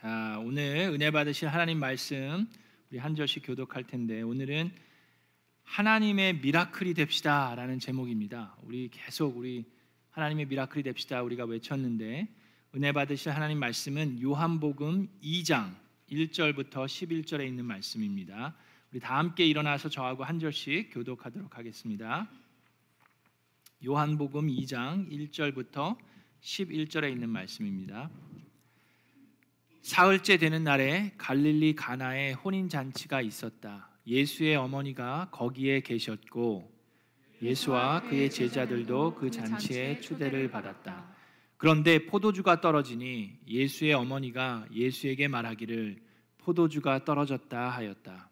자, 오늘 은혜 받으실 하나님 말씀 우리 한 절씩 교독할 텐데 오늘은 하나님의 미라클이 됩시다라는 제목입니다. 우리 계속 우리 하나님의 미라클이 됩시다 우리가 외쳤는데 은혜 받으실 하나님 말씀은 요한복음 2장 1절부터 11절에 있는 말씀입니다. 우리 다 함께 일어나서 저하고 한 절씩 교독하도록 하겠습니다. 요한복음 2장 1절부터 11절에 있는 말씀입니다. 사흘째 되는 날에 갈릴리 가나에 혼인 잔치가 있었다. 예수의 어머니가 거기에 계셨고 예수와 그의 제자들도 그 잔치에 추대를 받았다. 그런데 포도주가 떨어지니 예수의 어머니가 예수에게 말하기를 포도주가 떨어졌다 하였다.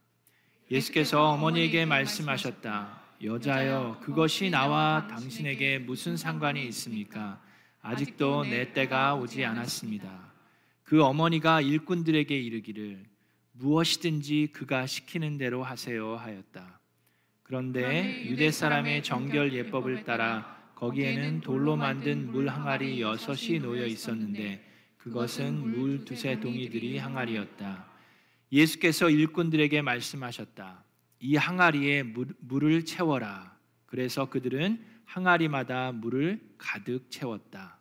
예수께서 어머니에게 말씀하셨다. 여자여, 그것이 나와 당신에게 무슨 상관이 있습니까? 아직도 내 때가 오지 않았습니다. 그 어머니가 일꾼들에게 이르기를 무엇이든지 그가 시키는 대로 하세요 하였다. 그런데 유대 사람의 정결 예법을 따라 거기에는 돌로 만든 물 항아리 여섯이 놓여 있었는데 그것은 물 두세 동이들이 항아리였다. 예수께서 일꾼들에게 말씀하셨다. 이 항아리에 물, 물을 채워라. 그래서 그들은 항아리마다 물을 가득 채웠다.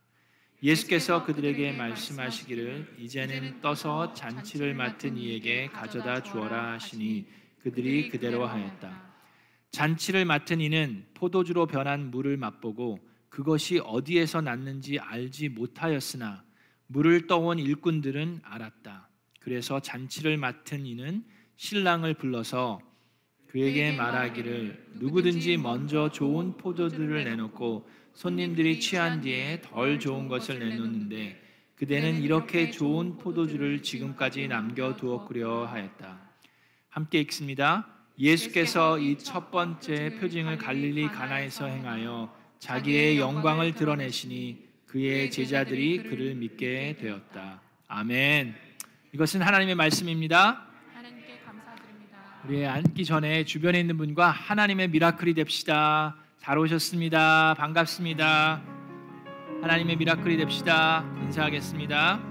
예수께서 그들에게 말씀하시기를 이제는 떠서 잔치를 맡은 이에게 가져다 주어라 하시니 그들이 그대로 하였다. 잔치를 맡은 이는 포도주로 변한 물을 맛보고 그것이 어디에서 났는지 알지 못하였으나 물을 떠온 일꾼들은 알았다. 그래서 잔치를 맡은 이는 신랑을 불러서 그에게 말하기를 누구든지 먼저 좋은 포도주를 내놓고 손님들이 취한 뒤에 덜 좋은 것을 내놓는데 그대는 이렇게 좋은 포도주를 지금까지 남겨두었구려 하였다. 함께 읽습니다. 예수께서 이 첫 번째 표징을 갈릴리 가나에서 행하여 자기의 영광을 드러내시니 그의 제자들이 그를 믿게 되었다. 아멘. 이것은 하나님의 말씀입니다. 하나님께 감사드립니다. 우리 앉기 전에 주변에 있는 분과 하나님의 미라클이 됩시다. 잘 오셨습니다. 반갑습니다. 하나님의 미라클이 됩시다. 인사하겠습니다.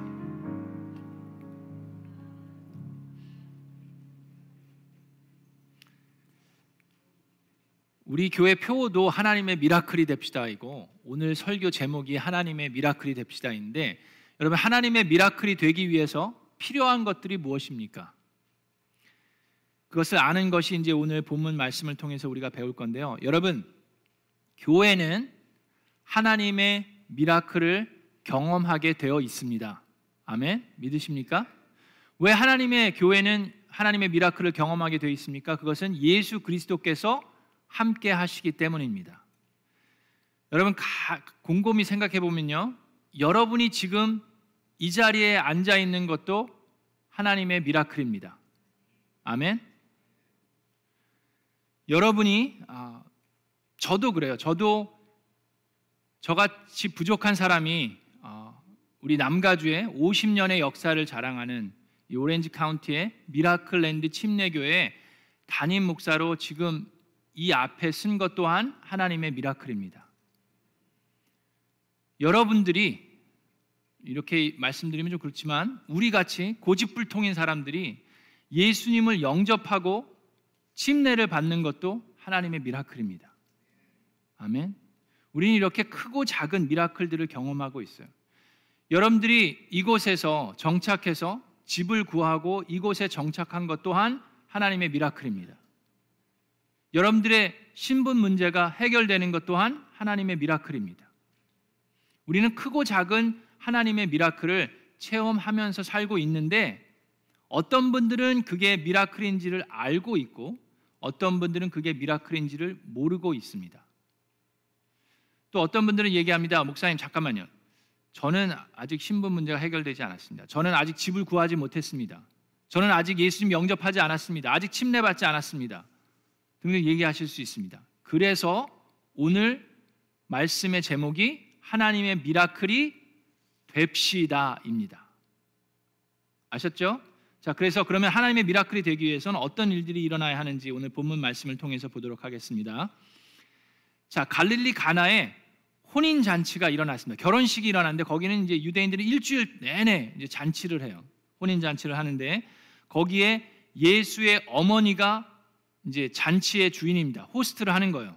우리 교회 표도 하나님의 미라클이 됩시다이고 오늘 설교 제목이 하나님의 미라클이 됩시다인데 여러분 하나님의 미라클이 되기 위해서 필요한 것들이 무엇입니까? 그것을 아는 것이 이제 오늘 본문 말씀을 통해서 우리가 배울 건데요. 여러분 교회는 하나님의 미라클을 경험하게 되어 있습니다. 아멘. 믿으십니까? 왜 하나님의 교회는 하나님의 미라클을 경험하게 되어 있습니까? 그것은 예수 그리스도께서 함께 하시기 때문입니다. 여러분 곰곰이 생각해 보면요. 여러분이 지금 이 자리에 앉아 있는 것도 하나님의 miracle입니다. 아멘. 여러분이 아, 저도 그래요. 저도 저같이 부족한 사람이 어, 우리 남가주의 50년의 역사를 자랑하는 이 오렌지 카운티의 미라클랜드 침례교회 담임 목사로 지금 이 앞에 쓴 것 또한 하나님의 미라클입니다. 여러분들이 이렇게 말씀드리면 좀 그렇지만 우리 같이 고집불통인 사람들이 예수님을 영접하고 침례를 받는 것도 하나님의 미라클입니다. 아멘. 우리는 이렇게 크고 작은 미라클들을 경험하고 있어요. 여러분들이 이곳에서 정착해서 집을 구하고 이곳에 정착한 것 또한 하나님의 미라클입니다. 여러분들의 신분 문제가 해결되는 것 또한 하나님의 미라클입니다. 우리는 크고 작은 하나님의 미라클을 체험하면서 살고 있는데 어떤 분들은 그게 미라클인지를 알고 있고 어떤 분들은 그게 미라클인지를 모르고 있습니다. 또 어떤 분들은 얘기합니다. 목사님 잠깐만요. 저는 아직 신분 문제가 해결되지 않았습니다. 저는 아직 집을 구하지 못했습니다. 저는 아직 예수님 영접하지 않았습니다. 아직 침례받지 않았습니다. 등등 얘기하실 수 있습니다. 그래서 오늘 말씀의 제목이 하나님의 미라클이 됩시다입니다. 아셨죠? 자, 그래서 그러면 하나님의 미라클이 되기 위해서는 어떤 일들이 일어나야 하는지 오늘 본문 말씀을 통해서 보도록 하겠습니다. 자, 갈릴리 가나에 혼인 잔치가 일어났습니다. 결혼식이 일어났는데 거기는 이제 유대인들이 일주일 내내 이제 잔치를 해요. 혼인 잔치를 하는데 거기에 예수의 어머니가 이제 잔치의 주인입니다. 호스트를 하는 거예요.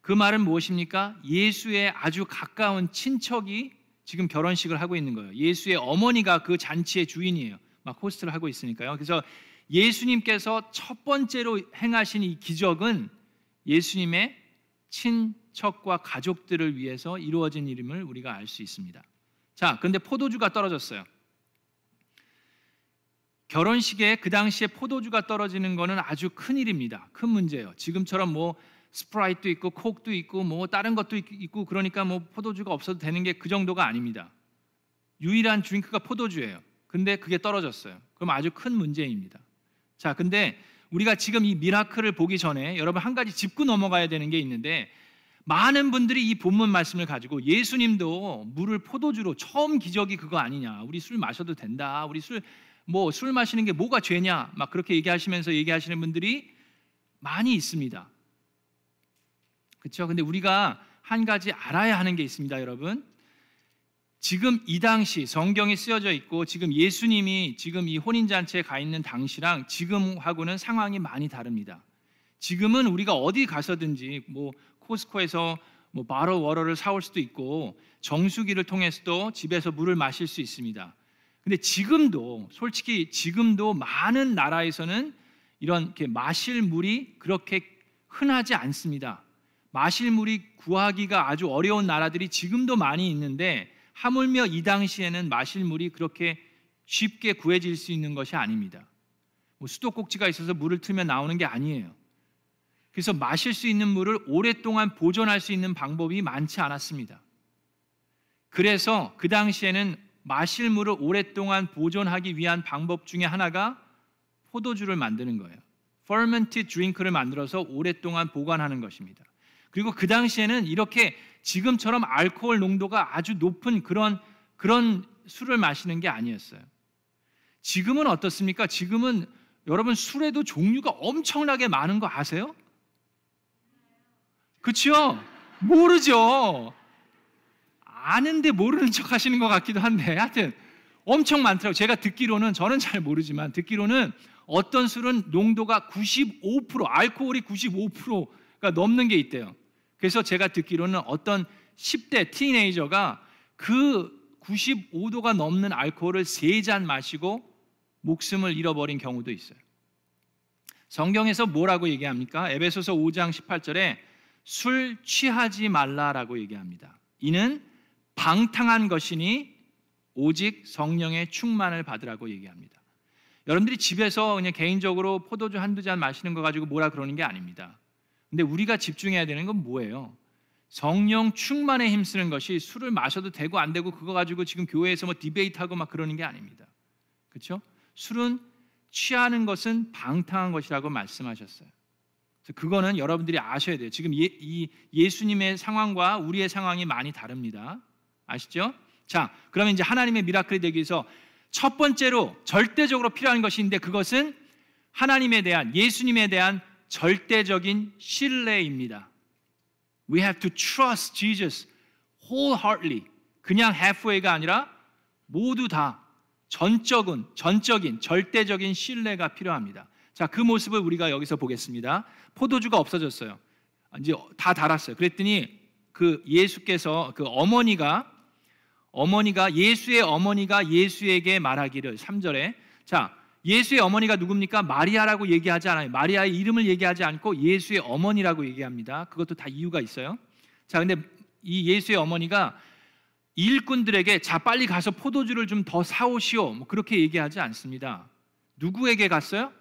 그 말은 무엇입니까? 예수의 아주 가까운 친척이 지금 결혼식을 하고 있는 거예요. 예수의 어머니가 그 잔치의 주인이에요. 막 호스트를 하고 있으니까요. 그래서 예수님께서 첫 번째로 행하신 이 기적은 예수님의 친척과 가족들을 위해서 이루어진 일임을 우리가 알 수 있습니다. 자, 그런데 포도주가 떨어졌어요. 결혼식에 그 당시에 포도주가 떨어지는 것은 아주 큰 일입니다. 큰 문제예요. 지금처럼 뭐 Sprite도 있고 Coke도 있고 뭐 다른 것도 있고 그러니까 뭐 포도주가 없어도 되는 게 그 정도가 아닙니다. 유일한 drink가 포도주예요. 근데 그게 떨어졌어요. 그럼 아주 큰 문제입니다. 자, 근데 우리가 지금 이 miracle을 보기 전에 여러분 한 가지 짚고 넘어가야 되는 게 있는데 많은 분들이 이 본문 말씀을 가지고 예수님도 물을 포도주로 처음 기적이 그거 아니냐. 우리 술 마셔도 된다. 우리 술 뭐 술 마시는 게 뭐가 죄냐. 막 그렇게 얘기하시면서 얘기하시는 분들이 많이 있습니다. 그렇죠? 근데 우리가 한 가지 알아야 하는 게 있습니다, 여러분. 지금 이 당시 성경이 쓰여져 있고 지금 예수님이 지금 이 혼인 잔치에 가 있는 당시랑 지금하고는 상황이 많이 다릅니다. 지금은 우리가 어디 가서든지 뭐 코스코에서 뭐 바로 워러를 사올 수도 있고 정수기를 통해서도 집에서 물을 마실 수 있습니다. 근데 지금도 솔직히 지금도 많은 나라에서는 이런 이렇게 마실 물이 그렇게 흔하지 않습니다. 마실 물이 구하기가 아주 어려운 나라들이 지금도 많이 있는데 하물며 이 당시에는 마실 물이 그렇게 쉽게 구해질 수 있는 것이 아닙니다. 뭐 수도꼭지가 있어서 물을 틀면 나오는 게 아니에요. 그래서 마실 수 있는 물을 오랫동안 보존할 수 있는 방법이 많지 않았습니다. 그래서 그 당시에는 마실 물을 오랫동안 보존하기 위한 방법 중에 하나가 포도주를 만드는 거예요. fermented drink를 만들어서 오랫동안 보관하는 것입니다. 그리고 그 당시에는 이렇게 지금처럼 알코올 농도가 아주 높은 그런 그런 술을 마시는 게 아니었어요. 지금은 어떻습니까? 지금은 여러분 술에도 종류가 엄청나게 많은 거 아세요? 그렇죠? 모르죠. 아는데 모르는 척 하시는 것 같기도 한데 하여튼 엄청 많더라고요. 제가 듣기로는 저는 잘 모르지만 듣기로는 어떤 술은 농도가 95% 알코올이 95%가 넘는 게 있대요. 그래서 제가 듣기로는 어떤 10대 티네이저가 그 95도가 넘는 알코올을 세 잔 마시고 목숨을 잃어버린 경우도 있어요. 성경에서 뭐라고 얘기합니까? 에베소서 5장 18절에 술 취하지 말라라고 얘기합니다. 이는 방탕한 것이니 오직 성령의 충만을 받으라고 얘기합니다. 여러분들이 집에서 그냥 개인적으로 포도주 한두 잔 마시는 거 가지고 뭐라 그러는 게 아닙니다. 근데 우리가 집중해야 되는 건 뭐예요? 성령 충만에 힘쓰는 것이 술을 마셔도 되고 안 되고 그거 가지고 지금 교회에서 뭐 디베이트하고 막 그러는 게 아닙니다. 그렇죠? 술은 취하는 것은 방탕한 것이라고 말씀하셨어요. 그거는 여러분들이 아셔야 돼요. 지금 예, 이 예수님의 상황과 우리의 상황이 많이 다릅니다. 아시죠? 자, 그러면 이제 하나님의 미라클이 되기 위해서 첫 번째로 절대적으로 필요한 있는데 그것은 하나님에 대한 예수님에 대한 절대적인 신뢰입니다. We have to trust Jesus wholeheartedly. 그냥 halfway가 아니라 모두 다 전적인 전적인 절대적인 신뢰가 필요합니다. 자, 그 모습을 우리가 여기서 보겠습니다. 포도주가 없어졌어요. 이제 다 달았어요. 그랬더니 그 예수께서 그 어머니가 어머니가 예수의 어머니가 예수에게 말하기를 3절에 자, 예수의 어머니가 누굽니까? 마리아라고 얘기하지 않아요. 마리아의 이름을 얘기하지 않고 예수의 어머니라고 얘기합니다. 그것도 다 이유가 있어요. 자, 근데 이 예수의 어머니가 일꾼들에게 자 빨리 가서 포도주를 좀 더 사오시오. 뭐 그렇게 얘기하지 않습니다. 누구에게 갔어요?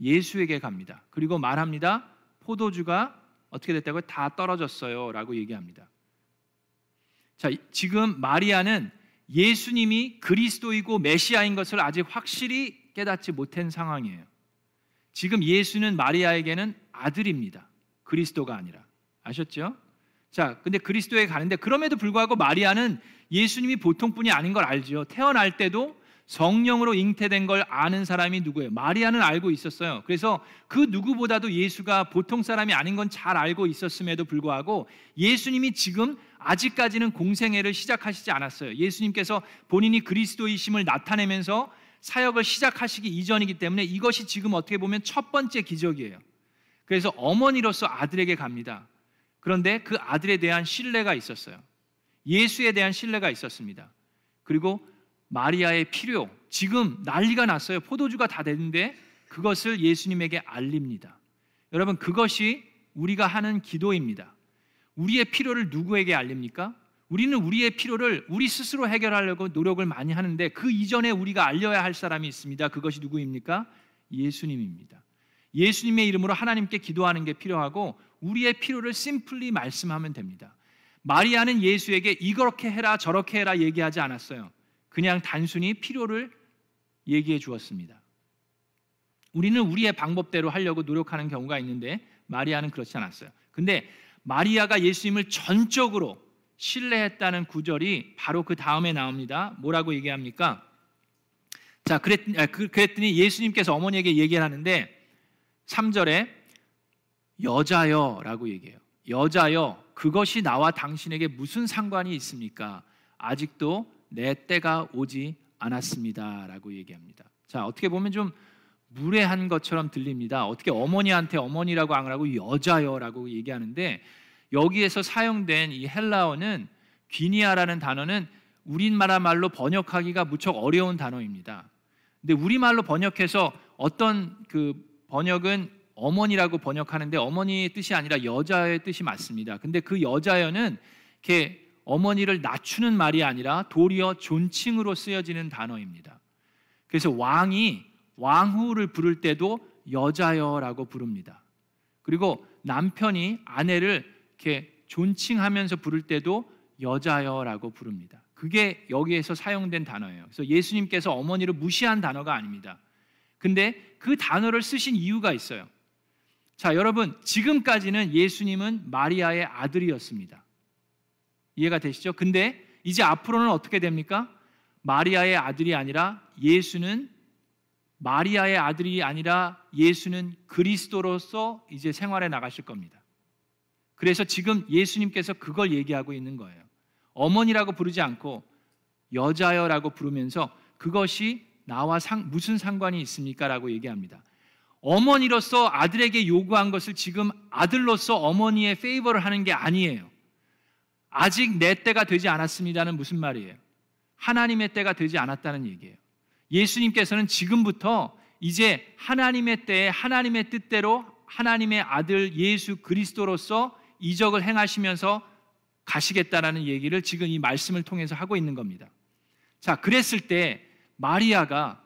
예수에게 갑니다. 그리고 말합니다. 포도주가 어떻게 됐다고요? 다 떨어졌어요라고 얘기합니다. 자, 지금 마리아는 예수님이 그리스도이고 메시아인 것을 아직 확실히 깨닫지 못한 상황이에요. 지금 예수는 마리아에게는 아들입니다. 그리스도가 아니라. 아셨죠? 자, 근데 그리스도에 가는데 그럼에도 불구하고 마리아는 예수님이 보통 분이 아닌 걸 알죠. 태어날 때도 성령으로 잉태된 걸 아는 사람이 누구예요? 마리아는 알고 있었어요. 그래서 그 누구보다도 예수가 보통 사람이 아닌 건 잘 알고 있었음에도 불구하고 예수님이 지금 아직까지는 공생애를 시작하시지 않았어요. 예수님께서 본인이 그리스도이심을 나타내면서 사역을 시작하시기 이전이기 때문에 이것이 지금 어떻게 보면 첫 번째 기적이에요. 그래서 어머니로서 아들에게 갑니다. 그런데 그 아들에 대한 신뢰가 있었어요. 예수에 대한 신뢰가 있었습니다. 그리고 마리아의 필요, 지금 난리가 났어요. 포도주가 다 됐는데 그것을 예수님에게 알립니다. 여러분, 그것이 우리가 하는 기도입니다. 우리의 필요를 누구에게 알립니까? 우리는 우리의 필요를 우리 스스로 해결하려고 노력을 많이 하는데 그 이전에 우리가 알려야 할 사람이 있습니다. 그것이 누구입니까? 예수님입니다. 예수님의 이름으로 하나님께 기도하는 게 필요하고 우리의 필요를 심플리 말씀하면 됩니다. 마리아는 예수에게 이렇게 해라 저렇게 해라 얘기하지 않았어요. 그냥 단순히 필요를 얘기해 주었습니다. 우리는 우리의 방법대로 하려고 노력하는 경우가 있는데 마리아는 그렇지 않았어요. 근데 마리아가 예수님을 전적으로 신뢰했다는 구절이 바로 그 다음에 나옵니다. 뭐라고 얘기합니까? 자, 그랬, 아, 그, 그랬더니 예수님께서 어머니에게 얘기를 하는데 3절에 여자여 라고 얘기해요. 여자여, 그것이 나와 당신에게 무슨 상관이 있습니까? 아직도 내 때가 오지 않았습니다 라고 얘기합니다. 자, 어떻게 보면 좀 무례한 것처럼 들립니다. 어떻게 어머니한테 어머니라고 안 하고 여자여라고 얘기하는데 여기에서 사용된 이 헬라어는 귀니아라는 단어는 우리나라 말로 번역하기가 무척 어려운 단어입니다. 근데 우리말로 번역해서 어떤 그 번역은 어머니라고 번역하는데 어머니의 뜻이 아니라 여자의 뜻이 맞습니다. 근데 그 여자여는 이렇게 어머니를 낮추는 말이 아니라 도리어 존칭으로 쓰여지는 단어입니다. 그래서 왕이 왕후를 부를 때도 여자여라고 부릅니다. 그리고 남편이 아내를 이렇게 존칭하면서 부를 때도 여자여라고 부릅니다. 그게 여기에서 사용된 단어예요. 그래서 예수님께서 어머니를 무시한 단어가 아닙니다. 근데 그 단어를 쓰신 이유가 있어요. 자, 여러분, 지금까지는 예수님은 마리아의 아들이었습니다. 이해가 되시죠? 근데 이제 앞으로는 어떻게 됩니까? 마리아의 아들이 아니라 예수는 마리아의 아들이 아니라 예수는 그리스도로서 이제 생활해 나가실 겁니다. 그래서 지금 예수님께서 그걸 얘기하고 있는 거예요. 어머니라고 부르지 않고 여자여라고 부르면서 그것이 나와 상, 무슨 상관이 있습니까? 라고 얘기합니다. 어머니로서 아들에게 요구한 것을 지금 아들로서 어머니의 페이버를 하는 게 아니에요. 아직 내 때가 되지 않았습니다는 무슨 말이에요? 하나님의 때가 되지 않았다는 얘기예요. 예수님께서는 지금부터 이제 하나님의 때에 하나님의 뜻대로 하나님의 아들 예수 그리스도로서 이적을 행하시면서 가시겠다라는 얘기를 지금 이 말씀을 통해서 하고 있는 겁니다. 자, 그랬을 때 마리아가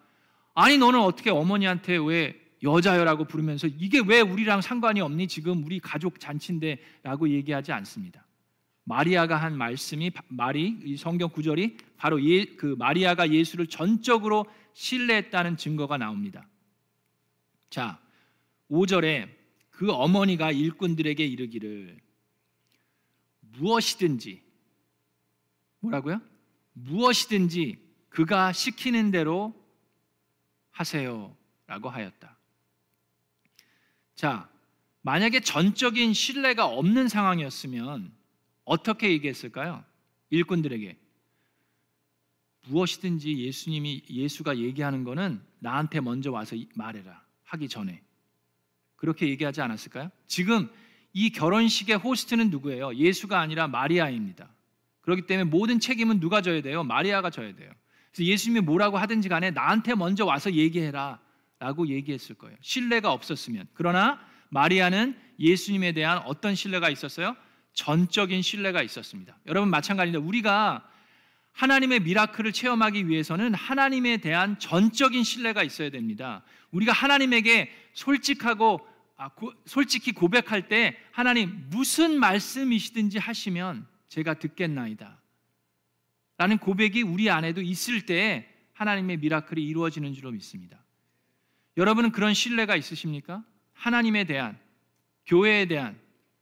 아니 너는 어떻게 어머니한테 왜 여자여라고 부르면서 이게 왜 우리랑 상관이 없니? 지금 우리 가족 잔치인데라고 얘기하지 않습니다. 마리아가 한 말씀이 말이 이 성경 구절이 바로 예, 그 마리아가 예수를 전적으로 신뢰했다는 증거가 나옵니다. 자, 5절에 그 어머니가 일꾼들에게 이르기를 무엇이든지 뭐라고요? 무엇이든지 그가 시키는 대로 하세요라고 하였다. 자, 만약에 전적인 신뢰가 없는 상황이었으면 어떻게 얘기했을까요? 일꾼들에게 무엇이든지 예수님이 예수가 얘기하는 거는 나한테 먼저 와서 말해라 하기 전에 그렇게 얘기하지 않았을까요? 지금 이 결혼식의 호스트는 누구예요? 예수가 아니라 마리아입니다. 그렇기 때문에 모든 책임은 누가 져야 돼요? 마리아가 져야 돼요. 그래서 예수님이 뭐라고 하든지 간에 나한테 먼저 와서 얘기해라 라고 얘기했을 거예요. 신뢰가 없었으면. 그러나 마리아는 예수님에 대한 어떤 신뢰가 있었어요? 전적인 신뢰가 있었습니다. 여러분 마찬가지인데 우리가 하나님의 미라클을 체험하기 위해서는 하나님에 대한 전적인 신뢰가 있어야 됩니다. 우리가 하나님에게 솔직하고 솔직히 고백할 때 하나님 무슨 말씀이시든지 하시면 제가 듣겠나이다. 라는 고백이 우리 안에도 있을 때 하나님의 미라클이 이루어지는 줄로 믿습니다. 여러분은 그런 신뢰가 있으십니까? 하나님에 대한 교회에 대한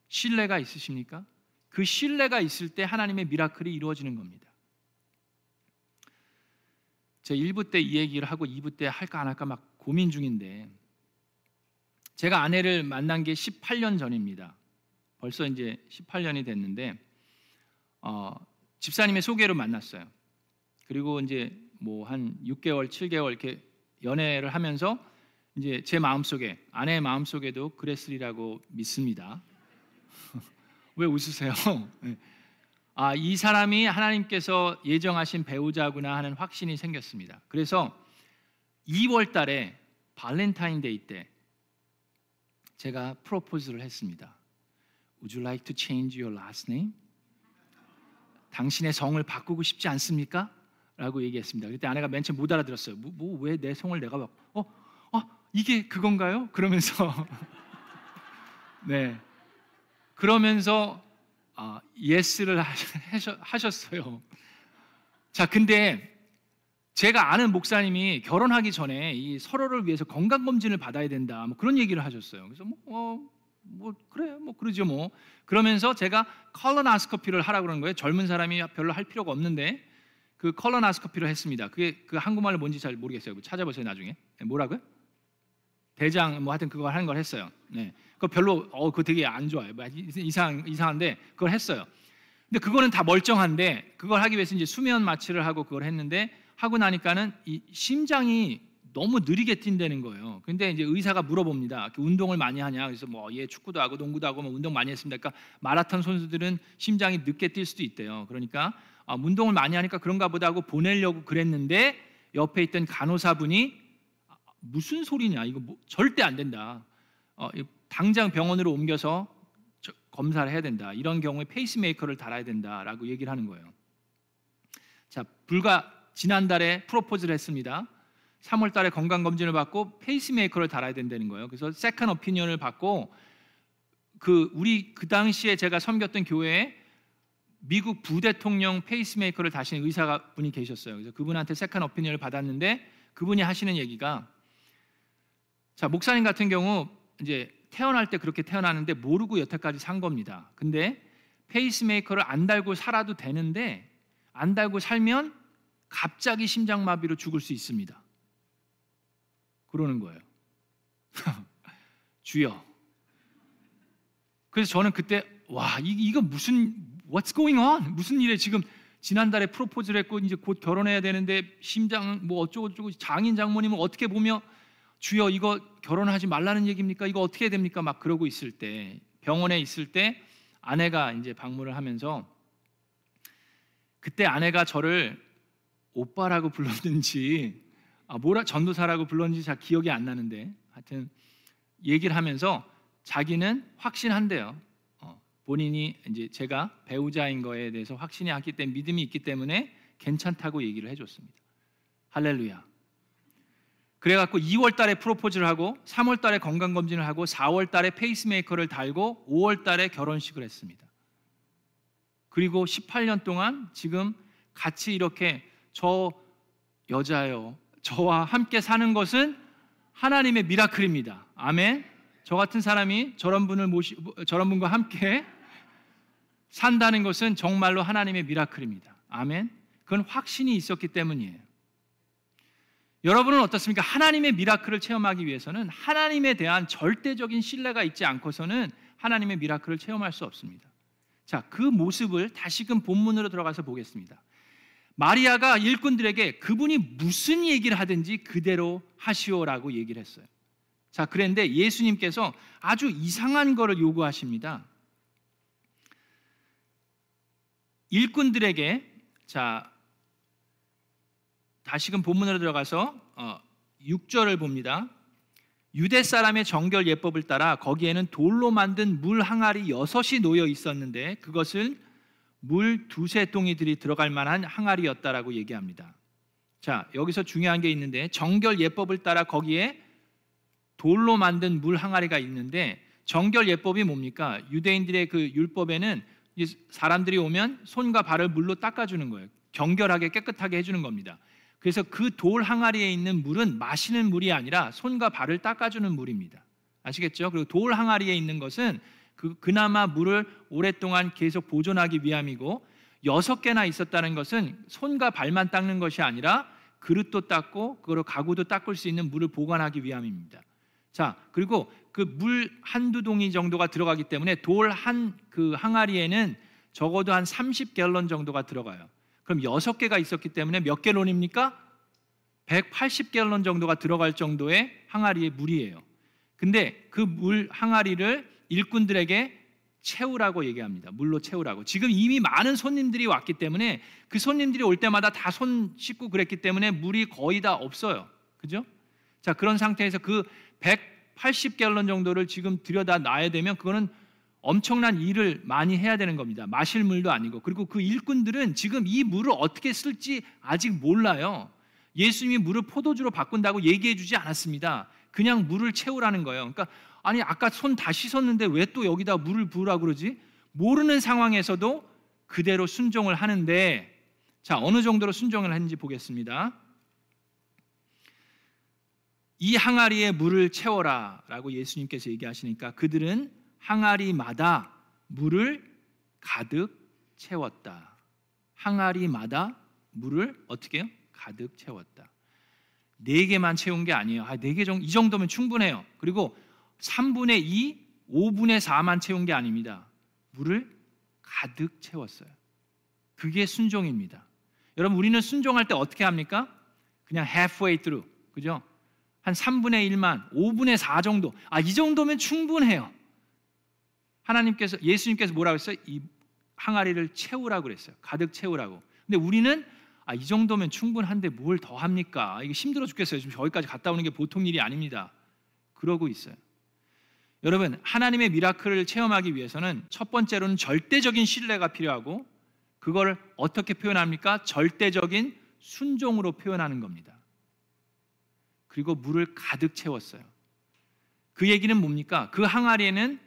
신뢰가 있으십니까? 그 신뢰가 있을 때 하나님의 미라클이 이루어지는 겁니다. 제가 1부 때 이 얘기를 하고 2부 때 할까 안 할까 막 고민 중인데 제가 아내를 만난 게 18년 전입니다. 벌써 이제 18년이 됐는데 어, 집사님의 소개로 만났어요. 그리고 이제 뭐 한 6개월, 7개월 이렇게 연애를 하면서 이제 제 마음속에 아내의 마음속에도 그랬으리라고 믿습니다. 왜 웃으세요? 네. 아, 이 사람이 하나님께서 예정하신 배우자구나 하는 확신이 생겼습니다. 그래서 2월 달에 발렌타인데이 때 제가 프로포즈를 했습니다. Would you like to change your last name? 당신의 성을 바꾸고 싶지 않습니까? 라고 얘기했습니다. 그때 아내가 맨 처음 못 알아들었어요. 뭐 왜 내 성을 내가 바 어? 어? 이게 그건가요? 그러면서 네. 그러면서 아, 예스를 하셨어요. 자, 근데 제가 아는 목사님이 결혼하기 전에 이 서로를 위해서 건강 검진을 받아야 된다. 뭐 그런 얘기를 하셨어요. 그래서 뭐, 어, 뭐 그래, 뭐 그러죠 뭐. 그러면서 제가 컬러나스코피를 하라 그러는 거예요. 젊은 사람이 별로 할 필요가 없는데 그 컬러나스코피를 했습니다. 그게 그 한국말로 뭔지 잘 모르겠어요. 찾아보세요 나중에. 네, 뭐라고요? 대장 뭐 하여튼 그거 하는 걸 했어요. 네. 그거 별로 어 그거 되게 안 좋아요. 뭐 이상 이상한데 그걸 했어요. 근데 그거는 다 멀쩡한데 그걸 하기 위해서 이제 수면 마취를 하고 그걸 했는데 하고 나니까는 이 심장이 너무 느리게 뛴다는 거예요. 근데 이제 의사가 물어봅니다. 운동을 많이 하냐? 그래서 뭐얘 축구도 하고 농구도 하고 뭐 운동 많이 했습니다. 그러니까 마라톤 선수들은 심장이 늦게 뛸 수도 있대요. 그러니까 아, 운동을 많이 하니까 그런가 보다 하고 보내려고 그랬는데 옆에 있던 간호사분이 아, 무슨 소리냐? 이거 뭐, 절대 안 된다. 어, 당장 병원으로 옮겨서 검사를 해야 된다. 이런 경우에 페이스메이커를 달아야 된다라고 얘기를 하는 거예요. 자, 불과 지난달에 프로포즈를 했습니다. 3월 달에 건강 검진을 받고 페이스메이커를 달아야 된다는 거예요. 그래서 second opinion을 받고 그 우리 그 당시에 제가 섬겼던 교회에 미국 부대통령 페이스메이커를 다시는 의사 분이 계셨어요. 그래서 그분한테 second opinion을 받았는데 그분이 하시는 얘기가 자 목사님 같은 경우 이제 태어날 때 그렇게 태어나는데 모르고 여태까지 산 겁니다. 근데 페이스메이커를 안 달고 살아도 되는데 안 달고 살면 갑자기 심장마비로 죽을 수 있습니다. 그러는 거예요. 주여. 그래서 저는 그때 와 이, 이거 무슨 what's going on 무슨 일에 지금 지난달에 프로포즈를 했고 이제 곧 결혼해야 되는데 심장 뭐 어쩌고 저쩌고 장인 장모님은 어떻게 보며 주여 이거 결혼하지 말라는 얘기입니까? 이거 어떻게 해야 됩니까? 막 그러고 있을 때 병원에 있을 때 아내가 이제 방문을 하면서 그때 아내가 저를 오빠라고 불렀는지 아, 뭐라 전도사라고 불렀는지 잘 기억이 안 나는데 하여튼 얘기를 하면서 자기는 확신한대요. 어, 본인이 이제 제가 배우자인 거에 대해서 확신이 있기 때문에 믿음이 있기 때문에 괜찮다고 얘기를 해줬습니다. 할렐루야. 그래갖고 2월 달에 프로포즈를 하고 3월 달에 건강검진을 하고 4월 달에 페이스메이커를 달고 5월 달에 결혼식을 했습니다. 그리고 18년 동안 지금 같이 이렇게 저 여자요. 저와 함께 사는 것은 하나님의 미라클입니다. 아멘. 저 같은 사람이 저런 분을 모시 저런 분과 함께 산다는 것은 정말로 하나님의 미라클입니다. 아멘. 그건 확신이 있었기 때문이에요. 여러분은 어떻습니까? 하나님의 미라클을 체험하기 위해서는 하나님에 대한 절대적인 신뢰가 있지 않고서는 하나님의 미라클을 체험할 수 없습니다. 자, 그 모습을 다시금 본문으로 들어가서 보겠습니다. 마리아가 일꾼들에게 그분이 무슨 얘기를 하든지 그대로 하시오라고 얘기를 했어요. 자, 그런데 예수님께서 아주 이상한 거를 요구하십니다. 일꾼들에게 자 다시금 본문으로 들어가서 어, 6절을 봅니다. 유대 사람의 정결 예법을 따라 거기에는 돌로 만든 물 항아리 여섯이 놓여 있었는데 그것을 물 두세 동이들이 들어갈 만한 항아리였다라고 얘기합니다. 자, 여기서 중요한 게 있는데 정결 예법을 따라 거기에 돌로 만든 물 항아리가 있는데 정결 예법이 뭡니까? 유대인들의 그 율법에는 사람들이 오면 손과 발을 물로 닦아주는 거예요. 경결하게 깨끗하게 해주는 겁니다. 그래서 그 돌 항아리에 있는 물은 마시는 물이 아니라 손과 발을 닦아주는 물입니다. 아시겠죠? 그리고 돌 항아리에 있는 것은 그, 그나마 물을 오랫동안 계속 보존하기 위함이고 여섯 개나 있었다는 것은 손과 발만 닦는 것이 아니라 그릇도 닦고 그거로 가구도 닦을 수 있는 물을 보관하기 위함입니다. 자, 그리고 그 물 한두 동이 정도가 들어가기 때문에 돌 한 그 항아리에는 적어도 한 30갤런 정도가 들어가요. 그럼 6개가 있었기 때문에 몇 갤런입니까? 180갤런 정도가 들어갈 정도의 항아리의 물이에요. 근데 그 물 항아리를 일꾼들에게 채우라고 얘기합니다. 물로 채우라고. 지금 이미 많은 손님들이 왔기 때문에 그 손님들이 올 때마다 다 손 씻고 그랬기 때문에 물이 거의 다 없어요. 그죠? 자, 그런 상태에서 그 180갤런 정도를 지금 들여다 놔야 되면 그거는 엄청난 일을 많이 해야 되는 겁니다. 마실 물도 아니고. 그리고 그 일꾼들은 지금 이 물을 어떻게 쓸지 아직 몰라요. 예수님이 물을 포도주로 바꾼다고 얘기해 주지 않았습니다. 그냥 물을 채우라는 거예요. 그러니까 아니 아까 손 다 씻었는데 왜 또 여기다 물을 부으라 그러지? 모르는 상황에서도 그대로 순종을 하는데 자 어느 정도로 순종을 했는지 보겠습니다. 이 항아리에 물을 채워라라고 예수님께서 얘기하시니까 그들은 항아리마다 물을 가득 채웠다. 항아리마다 물을 어떻게 해요? 가득 채웠다. 네 개만 채운 게 아니에요. 아, 네개 정도 이 정도면 충분해요. 그리고 3분의 2, 5분의 4만 채운 게 아닙니다. 물을 가득 채웠어요. 그게 순종입니다. 여러분 우리는 순종할 때 어떻게 합니까? 그냥 halfway through. 그죠? 한 3분의 1만, 5분의 4 정도. 아, 이 정도면 충분해요. 하나님께서 예수님께서 뭐라고 했어요? 이 항아리를 채우라고 그랬어요. 가득 채우라고. 근데 우리는 아, 이 정도면 충분한데 뭘 더 합니까? 이게 힘들어 죽겠어요. 지금 저기까지 갔다 오는 게 보통 일이 아닙니다. 그러고 있어요. 여러분, 하나님의 미라클을 체험하기 위해서는 첫 번째로는 절대적인 신뢰가 필요하고 그걸 어떻게 표현합니까? 절대적인 순종으로 표현하는 겁니다. 그리고 물을 가득 채웠어요. 그 얘기는 뭡니까? 그 항아리에는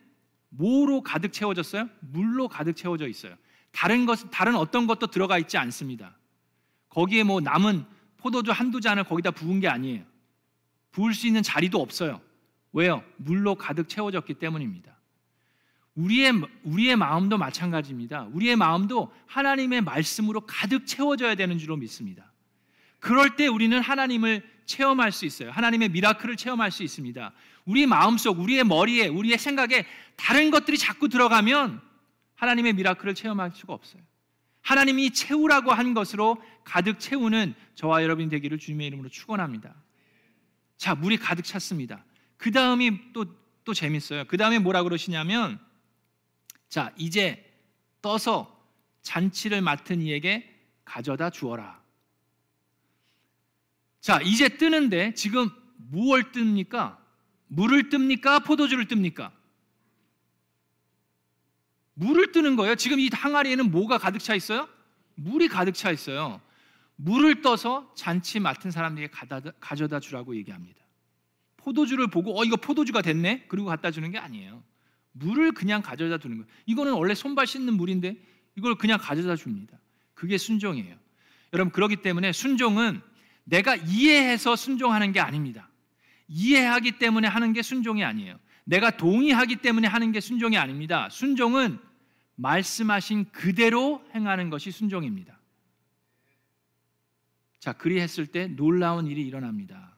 뭐로 가득 채워졌어요? 물로 가득 채워져 있어요. 다른 것, 다른 어떤 것도 들어가 있지 않습니다. 거기에 뭐 남은 포도주 한두 잔을 거기다 부은 게 아니에요. 부을 수 있는 자리도 없어요. 왜요? 물로 가득 채워졌기 때문입니다. 우리의 우리의 마음도 마찬가지입니다. 우리의 마음도 하나님의 말씀으로 가득 채워져야 되는 줄로 믿습니다. 그럴 때 우리는 하나님을 체험할 수 있어요. 하나님의 미라클을 체험할 수 있습니다. 우리 마음속, 우리의 머리에, 우리의 생각에 다른 것들이 자꾸 들어가면 하나님의 미라클을 체험할 수가 없어요. 하나님이 채우라고 한 것으로 가득 채우는 저와 여러분이 되기를 주님의 이름으로 축원합니다. 자, 물이 가득 찼습니다. 그 다음이 또, 또 재밌어요. 그 다음에 뭐라 그러시냐면, 자, 이제 떠서 잔치를 맡은 이에게 가져다 주어라. 자, 이제 뜨는데 지금 무엇을 뜹니까? 물을 뜹니까? 포도주를 뜹니까? 물을 뜨는 거예요. 지금 이 항아리에는 뭐가 가득 차 있어요? 물이 가득 차 있어요. 물을 떠서 잔치 맡은 사람들에게 가져다 주라고 얘기합니다. 포도주를 보고 어 이거 포도주가 됐네. 그리고 갖다 주는 게 아니에요. 물을 그냥 가져다 주는 거예요. 이거는 원래 손발 씻는 물인데 이걸 그냥 가져다 줍니다. 그게 순종이에요. 여러분 그렇기 때문에 순종은 내가 이해해서 순종하는 게 아닙니다. 이해하기 때문에 하는 게 순종이 아니에요. 내가 동의하기 때문에 하는 게 순종이 아닙니다. 순종은 말씀하신 그대로 행하는 것이 순종입니다. 자, 그리했을 때 놀라운 일이 일어납니다.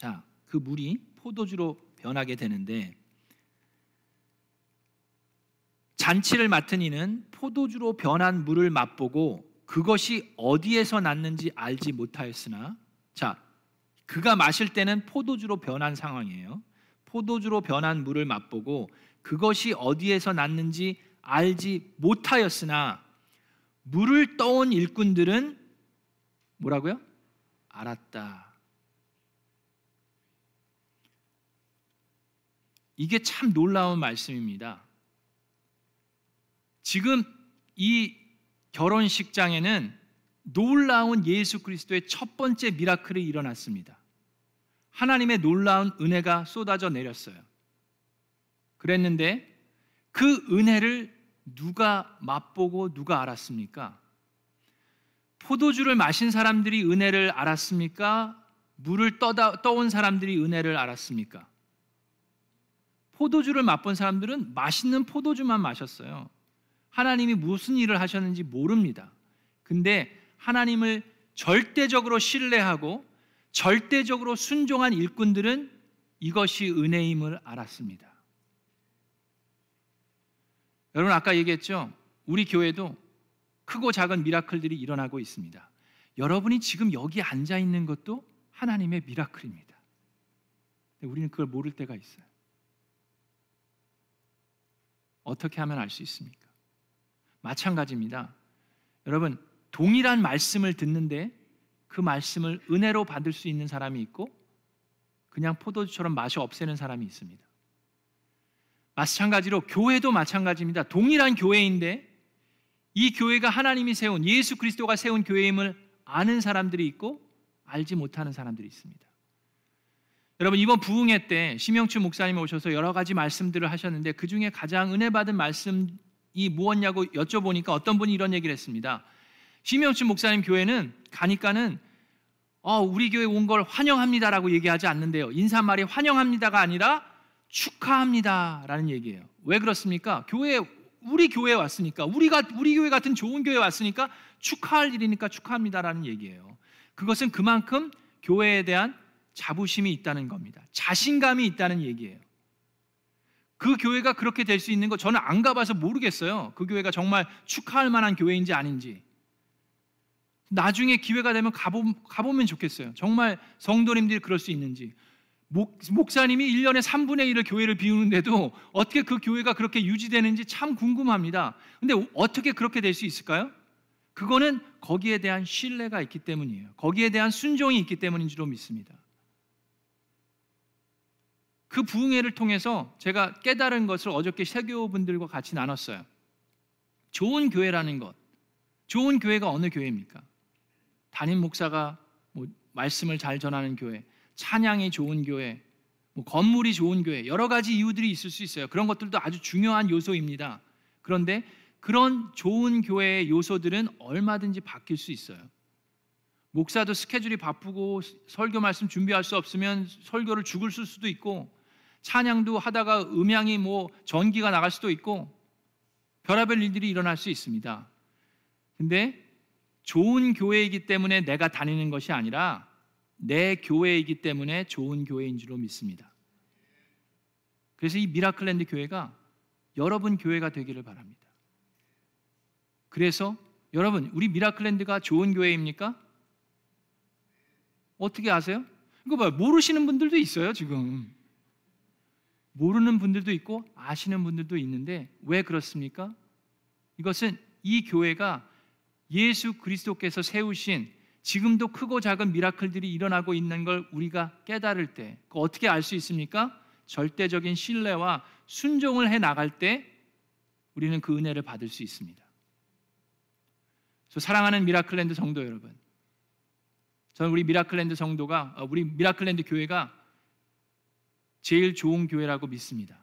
자, 그 물이 포도주로 변하게 되는데 잔치를 맡은 이는 포도주로 변한 물을 맛보고 그것이 어디에서 났는지 알지 못하였으나 자, 그가 마실 때는 포도주로 변한 상황이에요. 포도주로 변한 물을 맛보고 그것이 어디에서 났는지 알지 못하였으나 물을 떠온 일꾼들은 뭐라고요? 알았다. 이게 참 놀라운 말씀입니다. 지금 이 결혼식장에는 놀라운 예수 그리스도의 첫 번째 미라클이 일어났습니다. 하나님의 놀라운 은혜가 쏟아져 내렸어요. 그랬는데 그 은혜를 누가 맛보고 누가 알았습니까? 포도주를 마신 사람들이 은혜를 알았습니까? 물을 떠다, 떠온 사람들이 은혜를 알았습니까? 포도주를 맛본 사람들은 맛있는 포도주만 마셨어요. 하나님이 무슨 일을 하셨는지 모릅니다. 근데 하나님을 절대적으로 신뢰하고 절대적으로 순종한 일꾼들은 이것이 은혜임을 알았습니다. 여러분 아까 얘기했죠? 우리 교회도 크고 작은 미라클들이 일어나고 있습니다. 여러분이 지금 여기 앉아 있는 것도 하나님의 미라클입니다. 우리는 그걸 모를 때가 있어요. 어떻게 하면 알 수 있습니까? 마찬가지입니다. 여러분, 동일한 말씀을 듣는데 그 말씀을 은혜로 받을 수 있는 사람이 있고 그냥 포도주처럼 맛이 없애는 사람이 있습니다. 마찬가지로 교회도 마찬가지입니다. 동일한 교회인데 이 교회가 하나님이 세운 예수 그리스도가 세운 교회임을 아는 사람들이 있고 알지 못하는 사람들이 있습니다. 여러분 이번 부흥회 때 심영춘 목사님이 오셔서 여러 가지 말씀들을 하셨는데 그 중에 가장 은혜 받은 말씀이 무엇냐고 여쭤보니까 어떤 분이 이런 얘기를 했습니다. 심영춘 목사님 교회는 가니까는 어, 우리 교회 온 걸 환영합니다라고 얘기하지 않는데요. 인사말이 환영합니다가 아니라 축하합니다라는 얘기예요. 왜 그렇습니까? 교회 우리 교회에 왔으니까 우리가 우리 교회 같은 좋은 교회에 왔으니까 축하할 일이니까 축하합니다라는 얘기예요. 그것은 그만큼 교회에 대한 자부심이 있다는 겁니다. 자신감이 있다는 얘기예요. 그 교회가 그렇게 될 수 있는 거 저는 안 가봐서 모르겠어요. 그 교회가 정말 축하할 만한 교회인지 아닌지. 나중에 기회가 되면 가보, 가보 면 좋겠어요. 정말 성도님들이 그럴 수 있는지. 목, 목사님이 1년에 3분의 1을 교회를 비우는데도 어떻게 그 교회가 그렇게 유지되는지 참 궁금합니다. 근데 어떻게 그렇게 될 수 있을까요? 그거는 거기에 대한 신뢰가 있기 때문이에요. 거기에 대한 순종이 있기 때문인 줄로 믿습니다. 그 부흥회를 통해서 제가 깨달은 것을 어저께 세교분들과 같이 나눴어요. 좋은 교회라는 것. 좋은 교회가 어느 교회입니까? 담임 목사가 뭐 말씀을 잘 전하는 교회, 찬양이 좋은 교회, 뭐 건물이 좋은 교회, 여러 가지 이유들이 있을 수 있어요. 그런 것들도 아주 중요한 요소입니다. 그런데 그런 좋은 교회의 요소들은 얼마든지 바뀔 수 있어요. 목사도 스케줄이 바쁘고 설교 말씀 준비할 수 없으면 설교를 죽을 쓸 수도 있고 찬양도 하다가 음향이 뭐 전기가 나갈 수도 있고 별의별 일들이 일어날 수 있습니다. 근데 좋은 교회이기 때문에 내가 다니는 것이 아니라 내 교회이기 때문에 좋은 교회인 줄로 믿습니다. 그래서 이 미라클랜드 교회가 여러분 교회가 되기를 바랍니다. 그래서 여러분, 우리 미라클랜드가 좋은 교회입니까? 어떻게 아세요? 이거 봐요. 모르시는 분들도 있어요, 지금. 모르는 분들도 있고 아시는 분들도 있는데 왜 그렇습니까? 이것은 이 교회가 예수 그리스도께서 세우신 지금도 크고 작은 miracle들이 일어나고 있는 걸 우리가 깨달을 때 어떻게 알 수 있습니까? 절대적인 신뢰와 순종을 해 나갈 때 우리는 그 은혜를 받을 수 있습니다. 사랑하는 미라클랜드 성도 여러분, 저는 우리 미라클랜드 성도가 어, 우리 미라클랜드 교회가 제일 좋은 교회라고 믿습니다.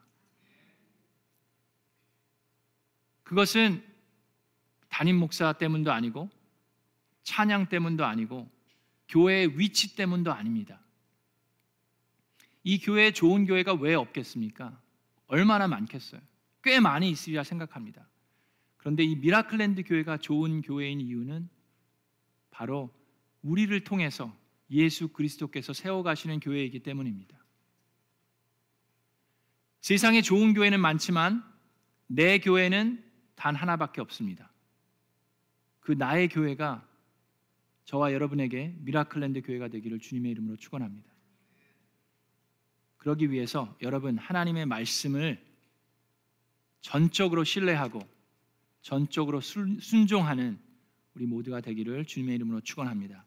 그것은 담임 목사 때문도 아니고 찬양 때문도 아니고 교회의 위치 때문도 아닙니다. 이 교회 좋은 교회가 왜 없겠습니까? 얼마나 많겠어요? 꽤 많이 있으리라 생각합니다. 그런데 이 미라클랜드 교회가 좋은 교회인 이유는 바로 우리를 통해서 예수 그리스도께서 세워가시는 교회이기 때문입니다. 세상에 좋은 교회는 많지만 내 교회는 단 하나밖에 없습니다. 그 나의 교회가 저와 여러분에게 미라클랜드 교회가 되기를 주님의 이름으로 축원합니다. 그러기 위해서 여러분 하나님의 말씀을 전적으로 신뢰하고 전적으로 순종하는 우리 모두가 되기를 주님의 이름으로 축원합니다.